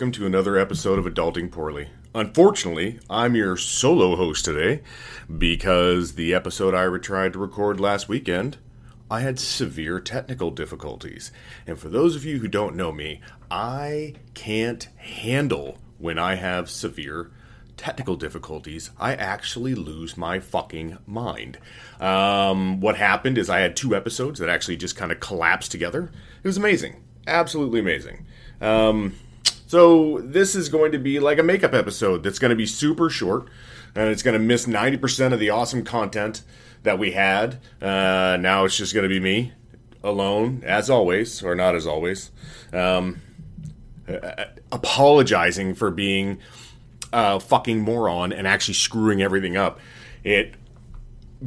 welcome to another episode of Adulting Poorly. Unfortunately, I'm your solo host today because the episode I tried to record last weekend, I had severe technical difficulties. And for those of you who don't know me, I can't handle when I have severe technical difficulties. I actually lose my fucking mind. Um, what happened is I had two episodes that actually just kind of collapsed together. It was amazing. Absolutely amazing. Um, so this is going to be like a makeup episode that's going to be super short, and it's going to miss ninety percent of the awesome content that we had. Uh, now it's just going to be me alone, as always, or not as always. Um, uh, apologizing for being a fucking moron and actually screwing everything up. It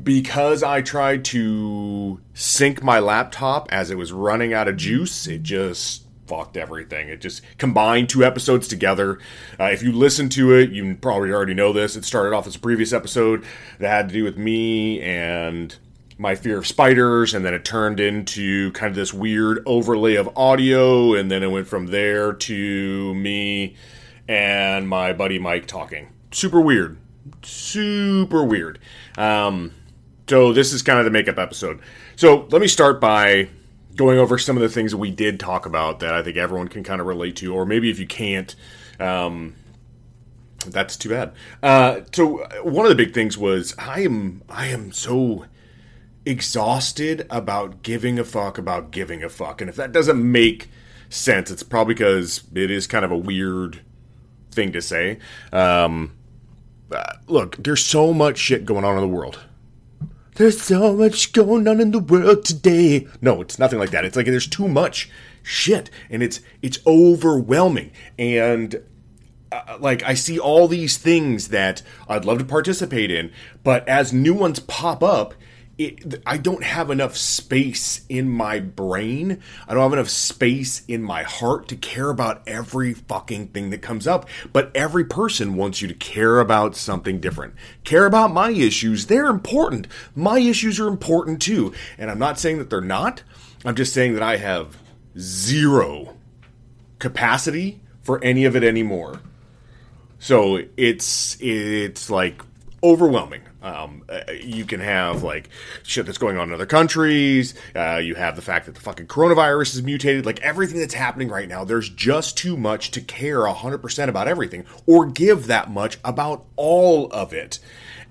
because I tried to sync my laptop as it was running out of juice. It just fucked everything. It just combined two episodes together. Uh, if you listen to it, you probably already know this. It started off as a previous episode that had to do with me and my fear of spiders, and then it turned into kind of this weird overlay of audio, and then it went from there to me and my buddy Mike talking. Super weird. Super weird. Um, so this is kind of the makeup episode. So let me start by going over some of the things that we did talk about that I think everyone can kind of relate to, or maybe if you can't, um, that's too bad. Uh, so one of the big things was I am I am so exhausted about giving a fuck about giving a fuck, and if that doesn't make sense, it's probably because it is kind of a weird thing to say. Um, uh, look, there's so much shit going on in the world there's so much going on in the world today. No, it's nothing like that. It's like there's too much shit and it's it's overwhelming and uh, like I see all these things that I'd love to participate in, but as new ones pop up, it, I don't have enough space in my brain. I don't have enough space in my heart to care about every fucking thing that comes up. But every person wants you to care about something different. Care about my issues. They're important. My issues are important too. And I'm not saying that they're not. I'm just saying that I have zero capacity for any of it anymore. So it's it's like overwhelming. Um, uh, you can have like shit that's going on in other countries. Uh, you have the fact that the fucking coronavirus is mutated. Like everything that's happening right now, there's just too much to care 100% about everything or give that much about all of it.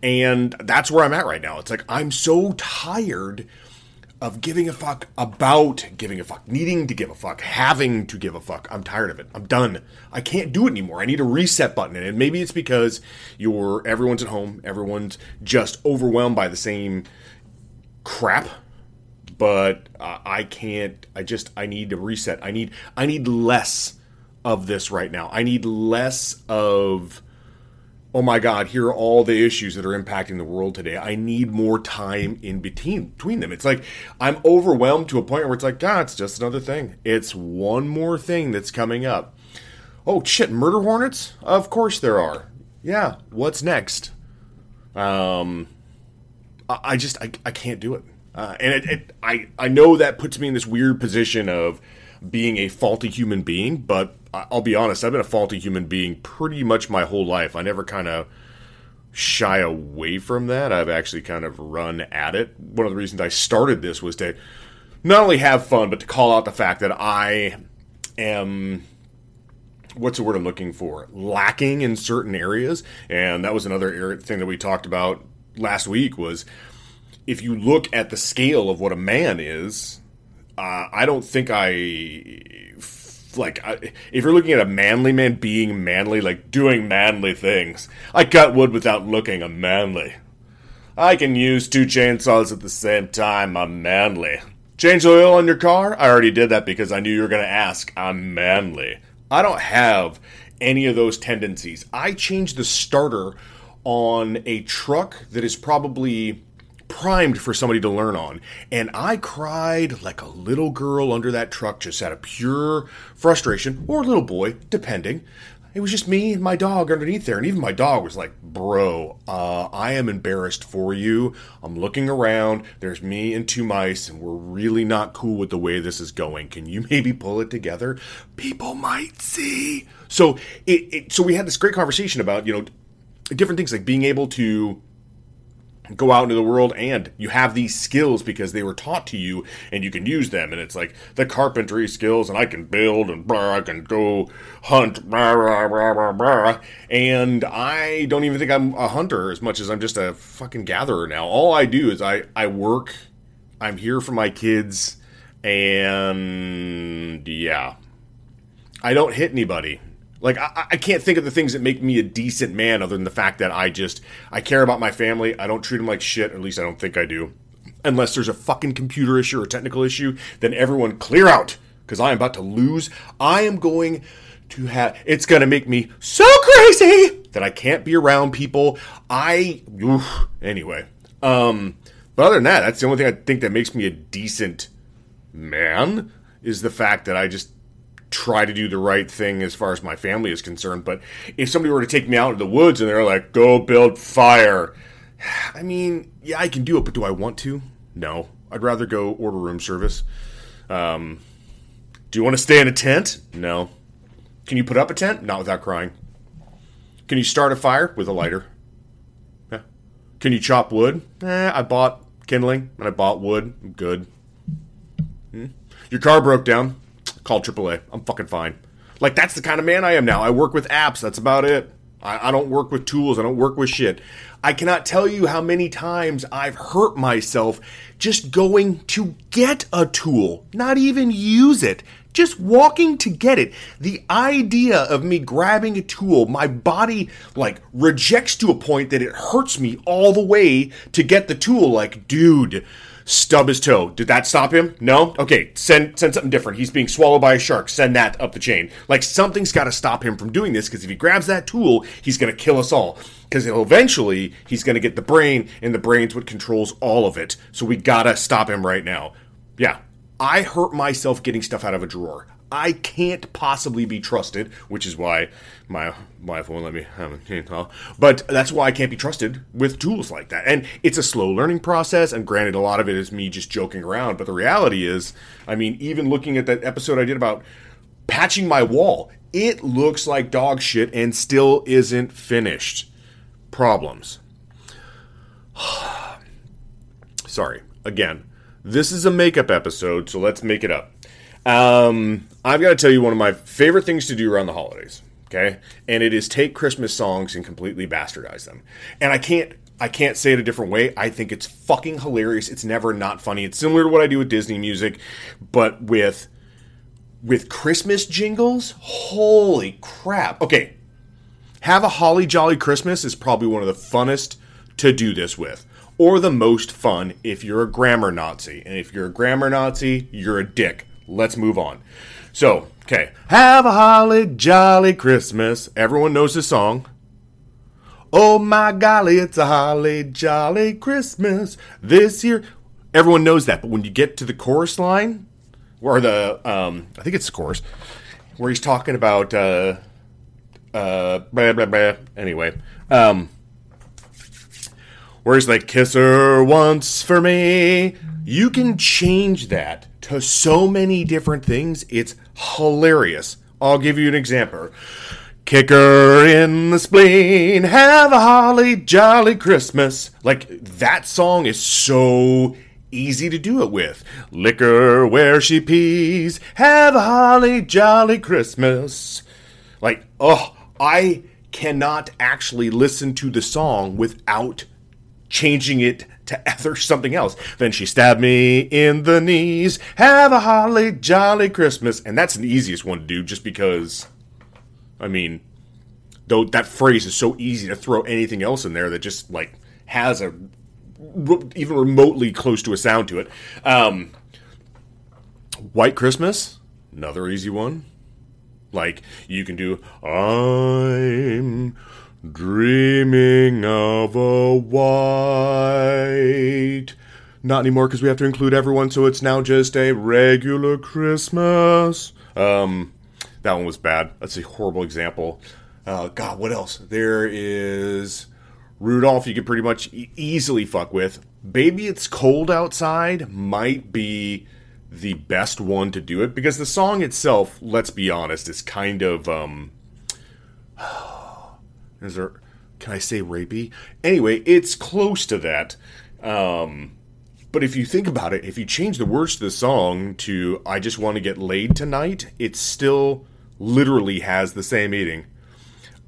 And that's where I'm at right now. It's like I'm so tired of giving a fuck about giving a fuck, needing to give a fuck, having to give a fuck. I'm tired of it. I'm done. I can't do it anymore. I need a reset button. And maybe it's because you're everyone's at home, everyone's just overwhelmed by the same crap. But uh, I can't. I just I need to reset. I need I need less of this right now. I need less of oh my God, here are all the issues that are impacting the world today. I need more time in between between them. It's like I'm overwhelmed to a point where it's like, God, it's just another thing. It's one more thing that's coming up. Oh shit, murder hornets? Of course there are. Yeah, what's next? Um, I, I just I, I can't do it, uh, and it, it, I I know that puts me in this weird position of being a faulty human being, but I'll be honest, I've been a faulty human being pretty much my whole life. I never kind of shy away from that. I've actually kind of run at it. One of the reasons I started this was to not only have fun, but to call out the fact that I am what's the word I'm looking for? Lacking in certain areas, and that was another thing that we talked about last week. Was if you look at the scale of what a man is, uh, I don't think I like I, if you're looking at a manly man being manly, like doing manly things. I cut wood without looking. I'm manly. I can use two chainsaws at the same time. I'm manly. Change the oil on your car? I already did that because I knew you were going to ask. I'm manly. I don't have any of those tendencies. I changed the starter on a truck that is probably primed for somebody to learn on. And I cried like a little girl under that truck just out of pure frustration, or a little boy, depending. it was just me and my dog underneath there. And even my dog was like, Bro, uh, I am embarrassed for you. I'm looking around. There's me and two mice, and we're really not cool with the way this is going. Can you maybe pull it together? People might see. So it, it so we had this great conversation about, you know, different things like being able to go out into the world and you have these skills because they were taught to you and you can use them. And it's like the carpentry skills and I can build and blah, I can go hunt blah, blah, blah, and I don't even think I'm a hunter as much as I'm just a fucking gatherer now. All I do is I I work I'm here for my kids and yeah. I don't hit anybody like I, I, can't think of the things that make me a decent man other than the fact that I just I care about my family. I don't treat them like shit. Or at least I don't think I do. Unless there's a fucking computer issue or technical issue, then everyone clear out because I am about to lose. I am going to have. It's gonna make me so crazy that I can't be around people. I oof, anyway. Um, but other than that, that's the only thing I think that makes me a decent man is the fact that I just try to do the right thing as far as my family is concerned. But if somebody were to take me out in the woods and they're like, go build fire, I mean, yeah, I can do it, but do I want to? No. I'd rather go order room service. Um, do you want to stay in a tent? No. Can you put up a tent? Not without crying. Can you start a fire with a lighter? Yeah. Can you chop wood? Eh, I bought kindling and I bought wood. I'm good. Hmm? Your car broke down. Call AAA. I'm fucking fine. Like that's the kind of man I am now. I work with apps. That's about it. I, I don't work with tools. I don't work with shit. I cannot tell you how many times I've hurt myself just going to get a tool, not even use it, just walking to get it. The idea of me grabbing a tool, my body like rejects to a point that it hurts me all the way to get the tool. Like, dude, stub his toe. Did that stop him? No? Okay, send send something different. He's being swallowed by a shark. Send that up the chain. Like something's got to stop him from doing this because if he grabs that tool, he's going to kill us all. Because eventually he's going to get the brain, and the brain's what controls all of it. So we got to stop him right now. Yeah, I hurt myself getting stuff out of a drawer. I can't possibly be trusted, which is why my wife won't let me have a. But that's why I can't be trusted with tools like that. And it's a slow learning process. And granted, a lot of it is me just joking around. But the reality is, I mean, even looking at that episode I did about patching my wall, it looks like dog shit and still isn't finished. Problems. Sorry. Again, this is a makeup episode, so let's make it up. Um, I've got to tell you one of my favorite things to do around the holidays. Okay, and it is take Christmas songs and completely bastardize them. And I can't I can't say it a different way. I think it's fucking hilarious. It's never not funny. It's similar to what I do with Disney music, but with with Christmas jingles. Holy crap. Okay. Have a holly jolly Christmas is probably one of the funnest to do this with. Or the most fun if you're a grammar Nazi. And if you're a grammar Nazi, you're a dick. Let's move on. So, okay. Have a holly jolly Christmas. Everyone knows this song. Oh my golly, it's a holly jolly Christmas this year. Everyone knows that, but when you get to the chorus line, or the, um, I think it's the chorus, where he's talking about, uh, uh, blah, blah, blah. Anyway, um, where he's like, kiss her once for me. You can change that to so many different things. It's hilarious. I'll give you an example. Kick her in the spleen, have a holly jolly Christmas. Like that song is so easy to do it with. Liquor where she pees, have a holly jolly Christmas. Like, oh, I cannot actually listen to the song without changing it to either something else. Then she stabbed me in the knees. Have a holly jolly Christmas. And that's the easiest one to do just because, I mean, though that phrase is so easy to throw anything else in there that just like has a even remotely close to a sound to it. Um, White Christmas, another easy one. Like you can do I'm Dreaming of a white. Not anymore because we have to include everyone, so it's now just a regular Christmas. Um, that one was bad. That's a horrible example. Uh, God, what else? There is Rudolph. You could pretty much e- easily fuck with. Baby, it's cold outside might be the best one to do it because the song itself, let's be honest, is kind of um. Is there? Can I say rapey? Anyway, it's close to that. Um, but if you think about it, if you change the words to the song to "I just want to get laid tonight," it still literally has the same meaning.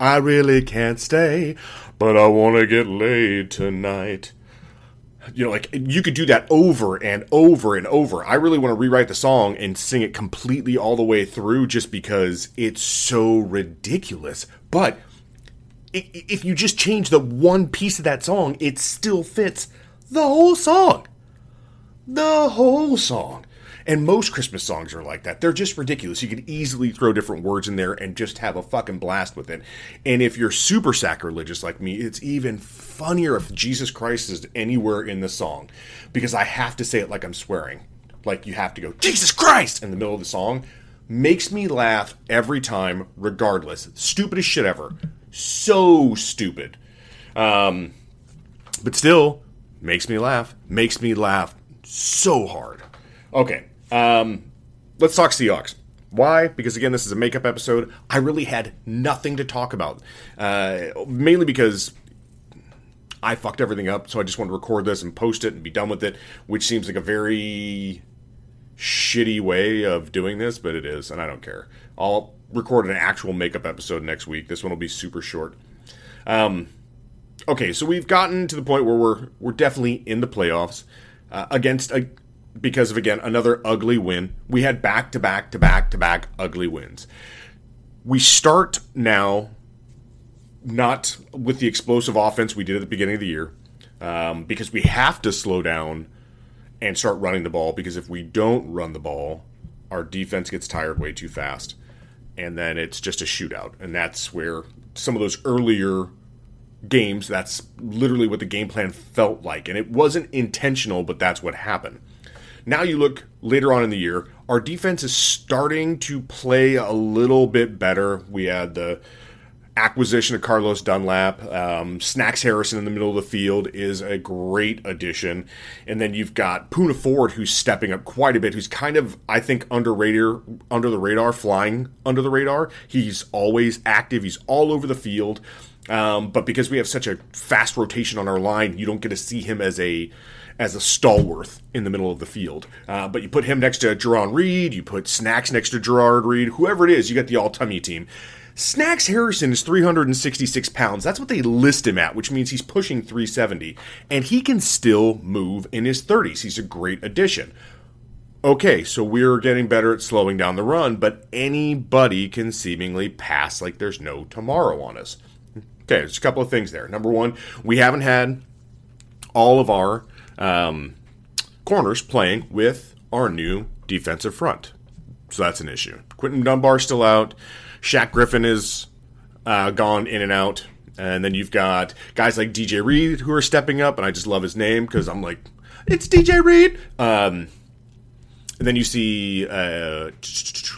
I really can't stay, but I want to get laid tonight. You know, like you could do that over and over and over. I really want to rewrite the song and sing it completely all the way through just because it's so ridiculous. But if you just change the one piece of that song, it still fits the whole song. The whole song. And most Christmas songs are like that. They're just ridiculous. You can easily throw different words in there and just have a fucking blast with it. And if you're super sacrilegious like me, it's even funnier if Jesus Christ is anywhere in the song because I have to say it like I'm swearing. Like you have to go, Jesus Christ, in the middle of the song. Makes me laugh every time, regardless. Stupidest shit ever. So stupid. Um, but still, makes me laugh. Makes me laugh so hard. Okay, um, let's talk Seahawks. Why? Because again, this is a makeup episode. I really had nothing to talk about. Uh, mainly because I fucked everything up, so I just wanted to record this and post it and be done with it, which seems like a very shitty way of doing this, but it is, and I don't care. I'll record an actual makeup episode next week. This one will be super short. Um, okay, so we've gotten to the point where we're we're definitely in the playoffs uh, against a because of again another ugly win. We had back to back to back to back ugly wins. We start now not with the explosive offense we did at the beginning of the year um, because we have to slow down and start running the ball because if we don't run the ball, our defense gets tired way too fast. And then it's just a shootout. And that's where some of those earlier games, that's literally what the game plan felt like. And it wasn't intentional, but that's what happened. Now you look later on in the year, our defense is starting to play a little bit better. We had the acquisition of Carlos Dunlap. Um, Snacks Harrison in the middle of the field is a great addition. And then you've got Poona Ford, who's stepping up quite a bit, who's kind of, I think, underrated, under the radar, flying under the radar. He's always active, he's all over the field. Um, but because we have such a fast rotation on our line, you don't get to see him as a as a stalwart in the middle of the field. Uh, but you put him next to Jarran Reed, you put Snacks next to Jarran Reed, whoever it is, you get the all tummy team. Snacks Harrison is 366 pounds. That's what they list him at, which means he's pushing 370. And he can still move in his 30s. He's a great addition. Okay, so we're getting better at slowing down the run, but anybody can seemingly pass like there's no tomorrow on us. Okay, there's a couple of things there. Number one, we haven't had all of our um, corners playing with our new defensive front. So that's an issue. Quinton Dunbar still out. Shaq Griffin is uh, gone in and out. And then you've got guys like DJ Reed who are stepping up, and I just love his name because I'm like, it's DJ Reed. Um, and then you see, uh,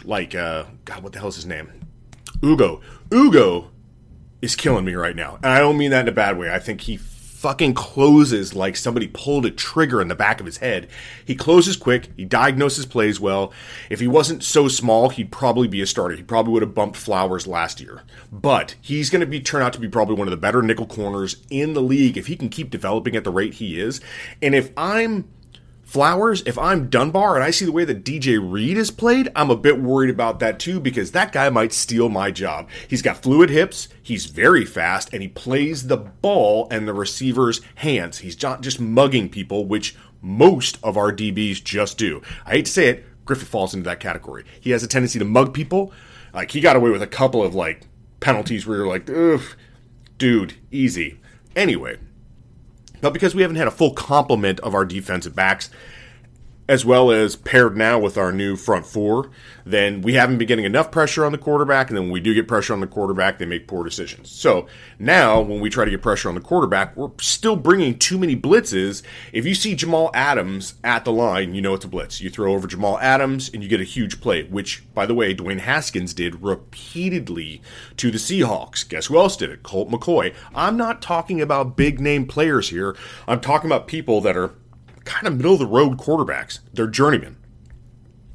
like, uh, God, what the hell is his name? Ugo. Ugo is killing me right now. And I don't mean that in a bad way. I think he fucking closes like somebody pulled a trigger in the back of his head. He closes quick. He diagnoses plays well. If he wasn't so small, he'd probably be a starter. He probably would have bumped Flowers last year. But he's going to be turn out to be probably one of the better nickel corners in the league if he can keep developing at the rate he is. And if I'm Flowers, if I'm Dunbar and I see the way that DJ Reed is played, I'm a bit worried about that too because that guy might steal my job. He's got fluid hips, he's very fast, and he plays the ball and the receiver's hands. He's not just mugging people, which most of our DBs just do. I hate to say it, Griffin falls into that category. He has a tendency to mug people. Like he got away with a couple of like penalties where you're like, dude, easy. Anyway, but because we haven't had a full complement of our defensive backs, as well as paired now with our new front four, then we haven't been getting enough pressure on the quarterback. And then when we do get pressure on the quarterback, they make poor decisions. So now when we try to get pressure on the quarterback, we're still bringing too many blitzes. If you see Jamal Adams at the line, you know it's a blitz. You throw over Jamal Adams and you get a huge play, which, by the way, Dwayne Haskins did repeatedly to the Seahawks. Guess who else did it? Colt McCoy. I'm not talking about big name players here. I'm talking about people that are kind of middle of the road quarterbacks. They're journeymen.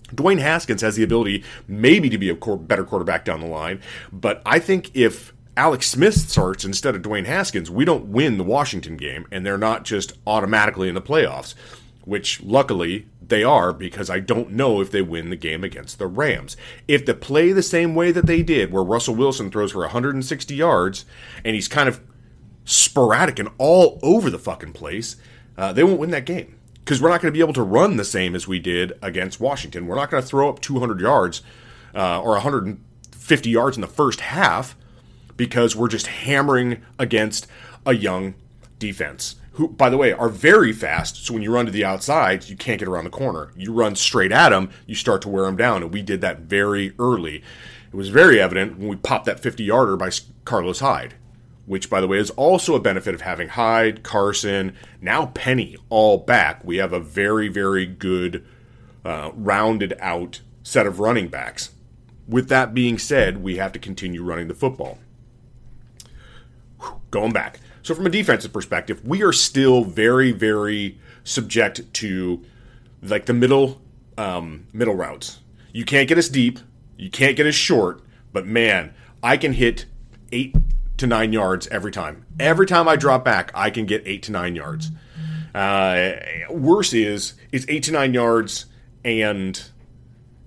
Dwayne Haskins has the ability maybe to be a better quarterback down the line, but I think if Alex Smith starts instead of Dwayne Haskins, we don't win the Washington game, and they're not just automatically in the playoffs, which luckily they are because I don't know if they win the game against the Rams. If they play the same way that they did, where Russell Wilson throws for 160 yards and he's kind of sporadic and all over the fucking place, uh, they won't win that game because we're not going to be able to run the same as we did against Washington. We're not going to throw up 200 yards uh, or 150 yards in the first half because we're just hammering against a young defense. Who, by the way, are very fast. So when you run to the outside, you can't get around the corner. You run straight at them, you start to wear them down. And we did that very early. It was very evident when we popped that 50 yarder by Carlos Hyde which, by the way, is also a benefit of having Hyde, Carson, now Penny all back. We have a very, very good, uh, rounded out set of running backs. With that being said, we have to continue running the football. Whew, going back. So, from a defensive perspective, we are still very, very subject to like the middle um, middle routes. You can't get us deep, you can't get us short, but man, I can hit eight to nine yards every time. Every time I drop back, I can get eight to nine yards. Uh, worse is it's eight to nine yards, and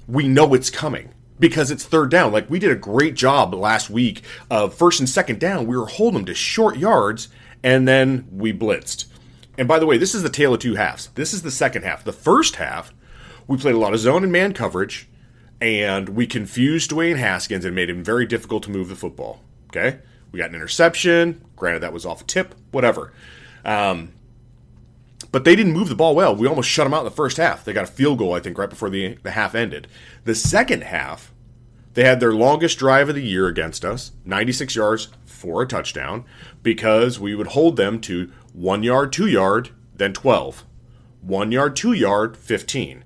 we know it's coming because it's third down. Like we did a great job last week of first and second down. We were holding them to short yards, and then we blitzed. And by the way, this is the tale of two halves. This is the second half. The first half, we played a lot of zone and man coverage, and we confused Dwayne Haskins and made him very difficult to move the football. Okay? We got an interception. Granted, that was off tip, whatever. Um, but they didn't move the ball well. We almost shut them out in the first half. They got a field goal, I think, right before the, the half ended. The second half, they had their longest drive of the year against us 96 yards for a touchdown because we would hold them to one yard, two yard, then 12. One yard, two yard, 15.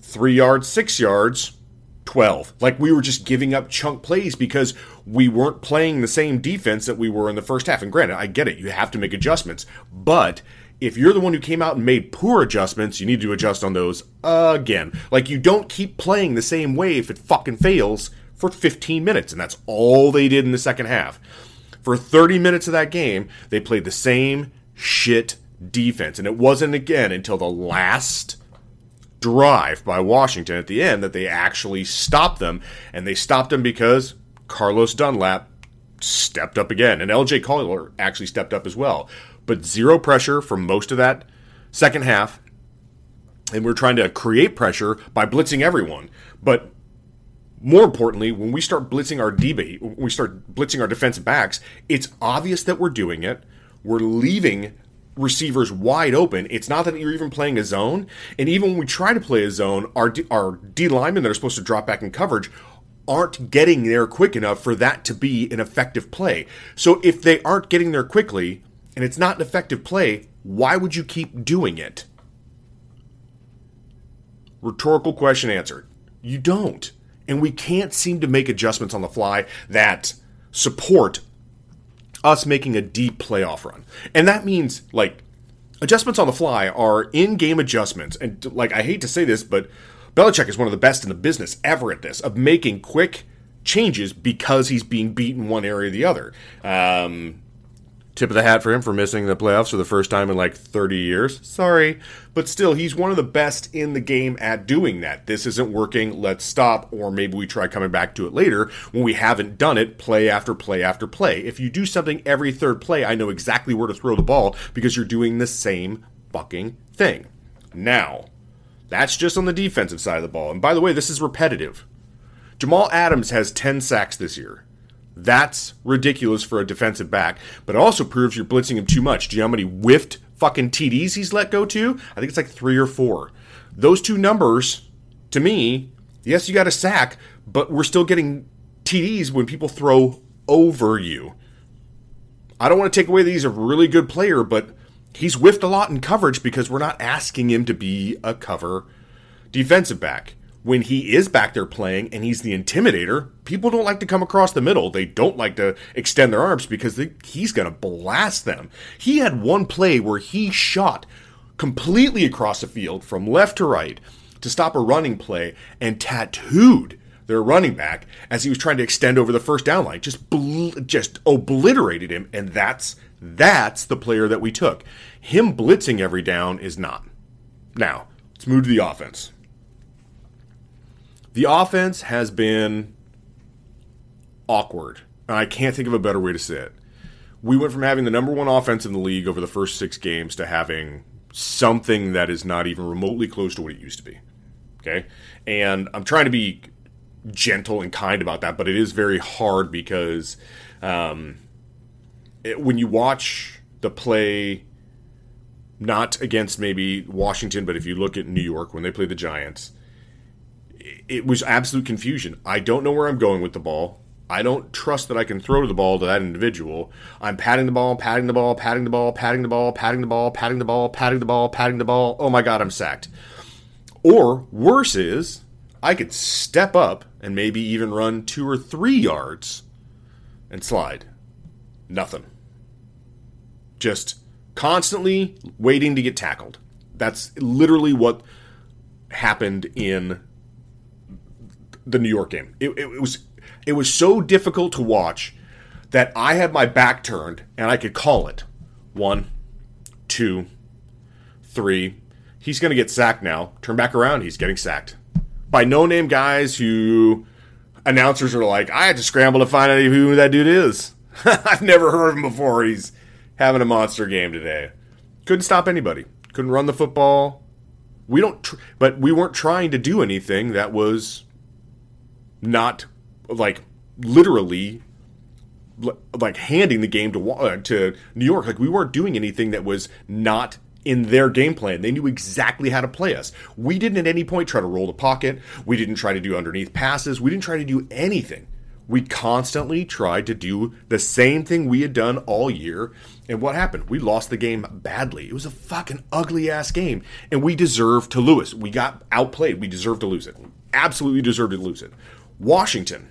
Three yards, six yards, 12. Like we were just giving up chunk plays because we weren't playing the same defense that we were in the first half. And granted, I get it, you have to make adjustments. But if you're the one who came out and made poor adjustments, you need to adjust on those again. Like you don't keep playing the same way if it fucking fails for 15 minutes. And that's all they did in the second half. For 30 minutes of that game, they played the same shit defense. And it wasn't again until the last drive by Washington at the end that they actually stopped them, and they stopped them because Carlos Dunlap stepped up again, and LJ Collier actually stepped up as well. But zero pressure for most of that second half, and we're trying to create pressure by blitzing everyone. But more importantly, when we start blitzing our DB, we start blitzing our defensive backs, it's obvious that we're doing it. We're leaving receivers wide open. It's not that you're even playing a zone. And even when we try to play a zone, our D, our D linemen that are supposed to drop back in coverage aren't getting there quick enough for that to be an effective play. So if they aren't getting there quickly and it's not an effective play, why would you keep doing it? Rhetorical question answered. You don't. And we can't seem to make adjustments on the fly that support us making a deep playoff run. And that means like adjustments on the fly are in-game adjustments. And like I hate to say this, but Belichick is one of the best in the business ever at this of making quick changes because he's being beaten one area or the other. Um, Tip of the hat for him for missing the playoffs for the first time in like 30 years. Sorry. But still, he's one of the best in the game at doing that. This isn't working. Let's stop. Or maybe we try coming back to it later when we haven't done it play after play after play. If you do something every third play, I know exactly where to throw the ball because you're doing the same fucking thing. Now, that's just on the defensive side of the ball. And by the way, this is repetitive. Jamal Adams has 10 sacks this year. That's ridiculous for a defensive back, but it also proves you're blitzing him too much. Do you know how many whiffed fucking TDs he's let go to, I think it's like three or four. Those two numbers, to me, yes, you got a sack, but we're still getting TDs when people throw over you. I don't want to take away that he's a really good player, but he's whiffed a lot in coverage because we're not asking him to be a cover defensive back. When he is back there playing and he's the intimidator, people don't like to come across the middle. They don't like to extend their arms because they, he's going to blast them. He had one play where he shot completely across the field from left to right to stop a running play and tattooed their running back as he was trying to extend over the first down line. Just bl- just obliterated him, and that's that's the player that we took. Him blitzing every down is not. Now let's move to the offense. The offense has been awkward. I can't think of a better way to say it. We went from having the number one offense in the league over the first six games to having something that is not even remotely close to what it used to be. Okay? And I'm trying to be gentle and kind about that, but it is very hard because um, it, when you watch the play, not against maybe Washington, but if you look at New York when they play the Giants, it was absolute confusion. I don't know where I'm going with the ball. I don't trust that I can throw the ball to that individual. I'm patting the ball, patting the ball, patting the ball, patting the ball, patting the ball, patting the ball, patting the ball, patting the ball. Oh my God, I'm sacked. Or worse is, I could step up and maybe even run two or three yards and slide. Nothing. Just constantly waiting to get tackled. That's literally what happened in the New York game. It, it, was it was so difficult to watch that I had my back turned and I could call it. One, two, three. He's going to get sacked now. Turn back around. He's getting sacked by no name guys who announcers are like, I had to scramble to find out who that dude is. I've never heard of him before. He's having a monster game today. Couldn't stop anybody. Couldn't run the football. We don't, tr- but we weren't trying to do anything that was not like literally like handing the game to uh, to New York. Like we weren't doing anything that was not in their game plan. They knew exactly how to play us. We didn't at any point try to roll the pocket. We didn't try to do underneath passes. We didn't try to do anything. We constantly tried to do the same thing we had done all year. And what happened? We lost the game badly. It was a fucking ugly ass game. And we deserved to lose. We got outplayed. We deserved to lose it. Absolutely deserved to lose it. Washington,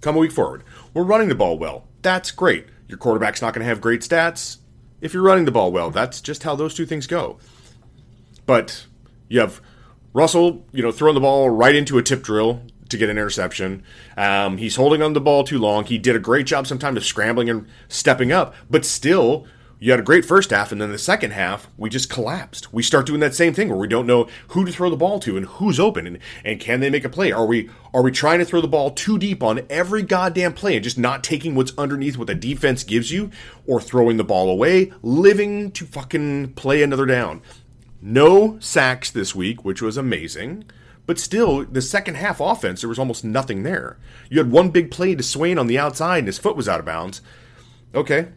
come a week forward. We're running the ball well. That's great. Your quarterback's not going to have great stats if you're running the ball well. That's just how those two things go. But you have Russell, you know, throwing the ball right into a tip drill to get an interception. Um, he's holding on the ball too long. He did a great job sometimes of scrambling and stepping up, but still, you had a great first half, and then the second half, we just collapsed. We start doing that same thing where we don't know who to throw the ball to and who's open and, and can they make a play. Are we are we trying to throw the ball too deep on every goddamn play and just not taking what's underneath what the defense gives you, or throwing the ball away, living to fucking play another down? No sacks this week, which was amazing. But still, the second half offense, there was almost nothing there. You had one big play to Swain on the outside and his foot was out of bounds. Okay,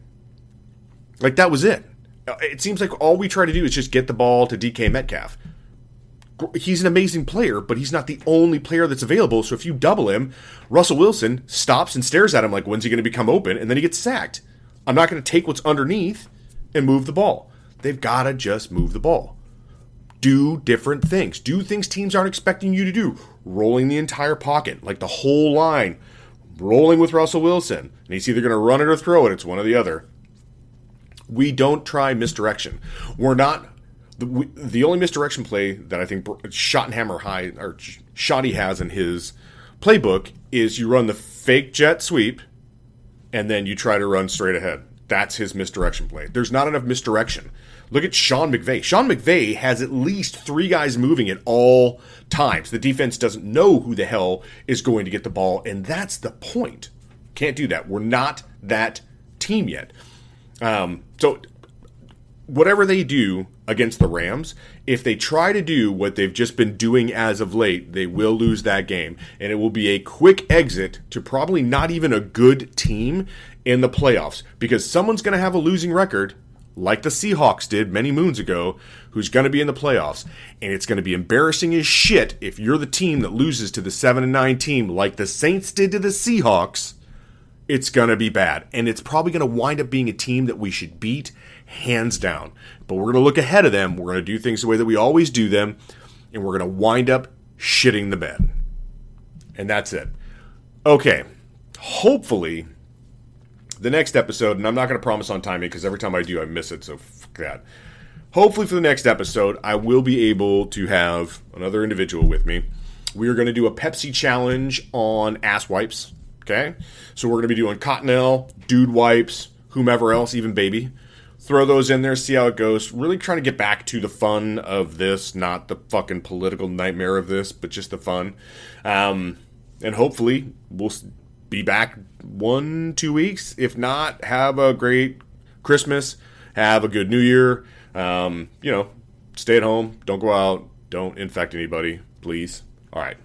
like that was it. It seems like all we try to do is just get the ball to DK Metcalf. He's an amazing player, but he's not the only player that's available. So if you double him, Russell Wilson stops and stares at him like, when's he going to become open? And then he gets sacked. I'm not going to take what's underneath and move the ball. They've got to just move the ball. Do different things. Do things teams aren't expecting you to do. Rolling the entire pocket, like the whole line, rolling with Russell Wilson. And he's either going to run it or throw it. It's one or the other we don't try misdirection. We're not the, we, the only misdirection play that I think Schottenheimer High or Shotty has in his playbook is you run the fake jet sweep and then you try to run straight ahead. That's his misdirection play. There's not enough misdirection. Look at Sean McVay. Sean McVay has at least three guys moving at all times. The defense doesn't know who the hell is going to get the ball, and that's the point. Can't do that. We're not that team yet. Um, so whatever they do against the Rams, if they try to do what they've just been doing as of late, they will lose that game. And it will be a quick exit to probably not even a good team in the playoffs because someone's going to have a losing record like the Seahawks did many moons ago, who's going to be in the playoffs. And it's going to be embarrassing as shit if you're the team that loses to the 7 and 9 team like the Saints did to the Seahawks. It's going to be bad. And it's probably going to wind up being a team that we should beat hands down. But we're going to look ahead of them. We're going to do things the way that we always do them. And we're going to wind up shitting the bed. And that's it. Okay. Hopefully, the next episode, and I'm not going to promise on timing because every time I do, I miss it. So fuck that. Hopefully, for the next episode, I will be able to have another individual with me. We are going to do a Pepsi challenge on ass wipes. Okay, so we're going to be doing Cottonelle, Dude wipes, whomever else, even baby. Throw those in there, see how it goes. Really trying to get back to the fun of this, not the fucking political nightmare of this, but just the fun. Um, and hopefully, we'll be back one, two weeks. If not, have a great Christmas. Have a good New Year. Um, you know, stay at home. Don't go out. Don't infect anybody, please. All right.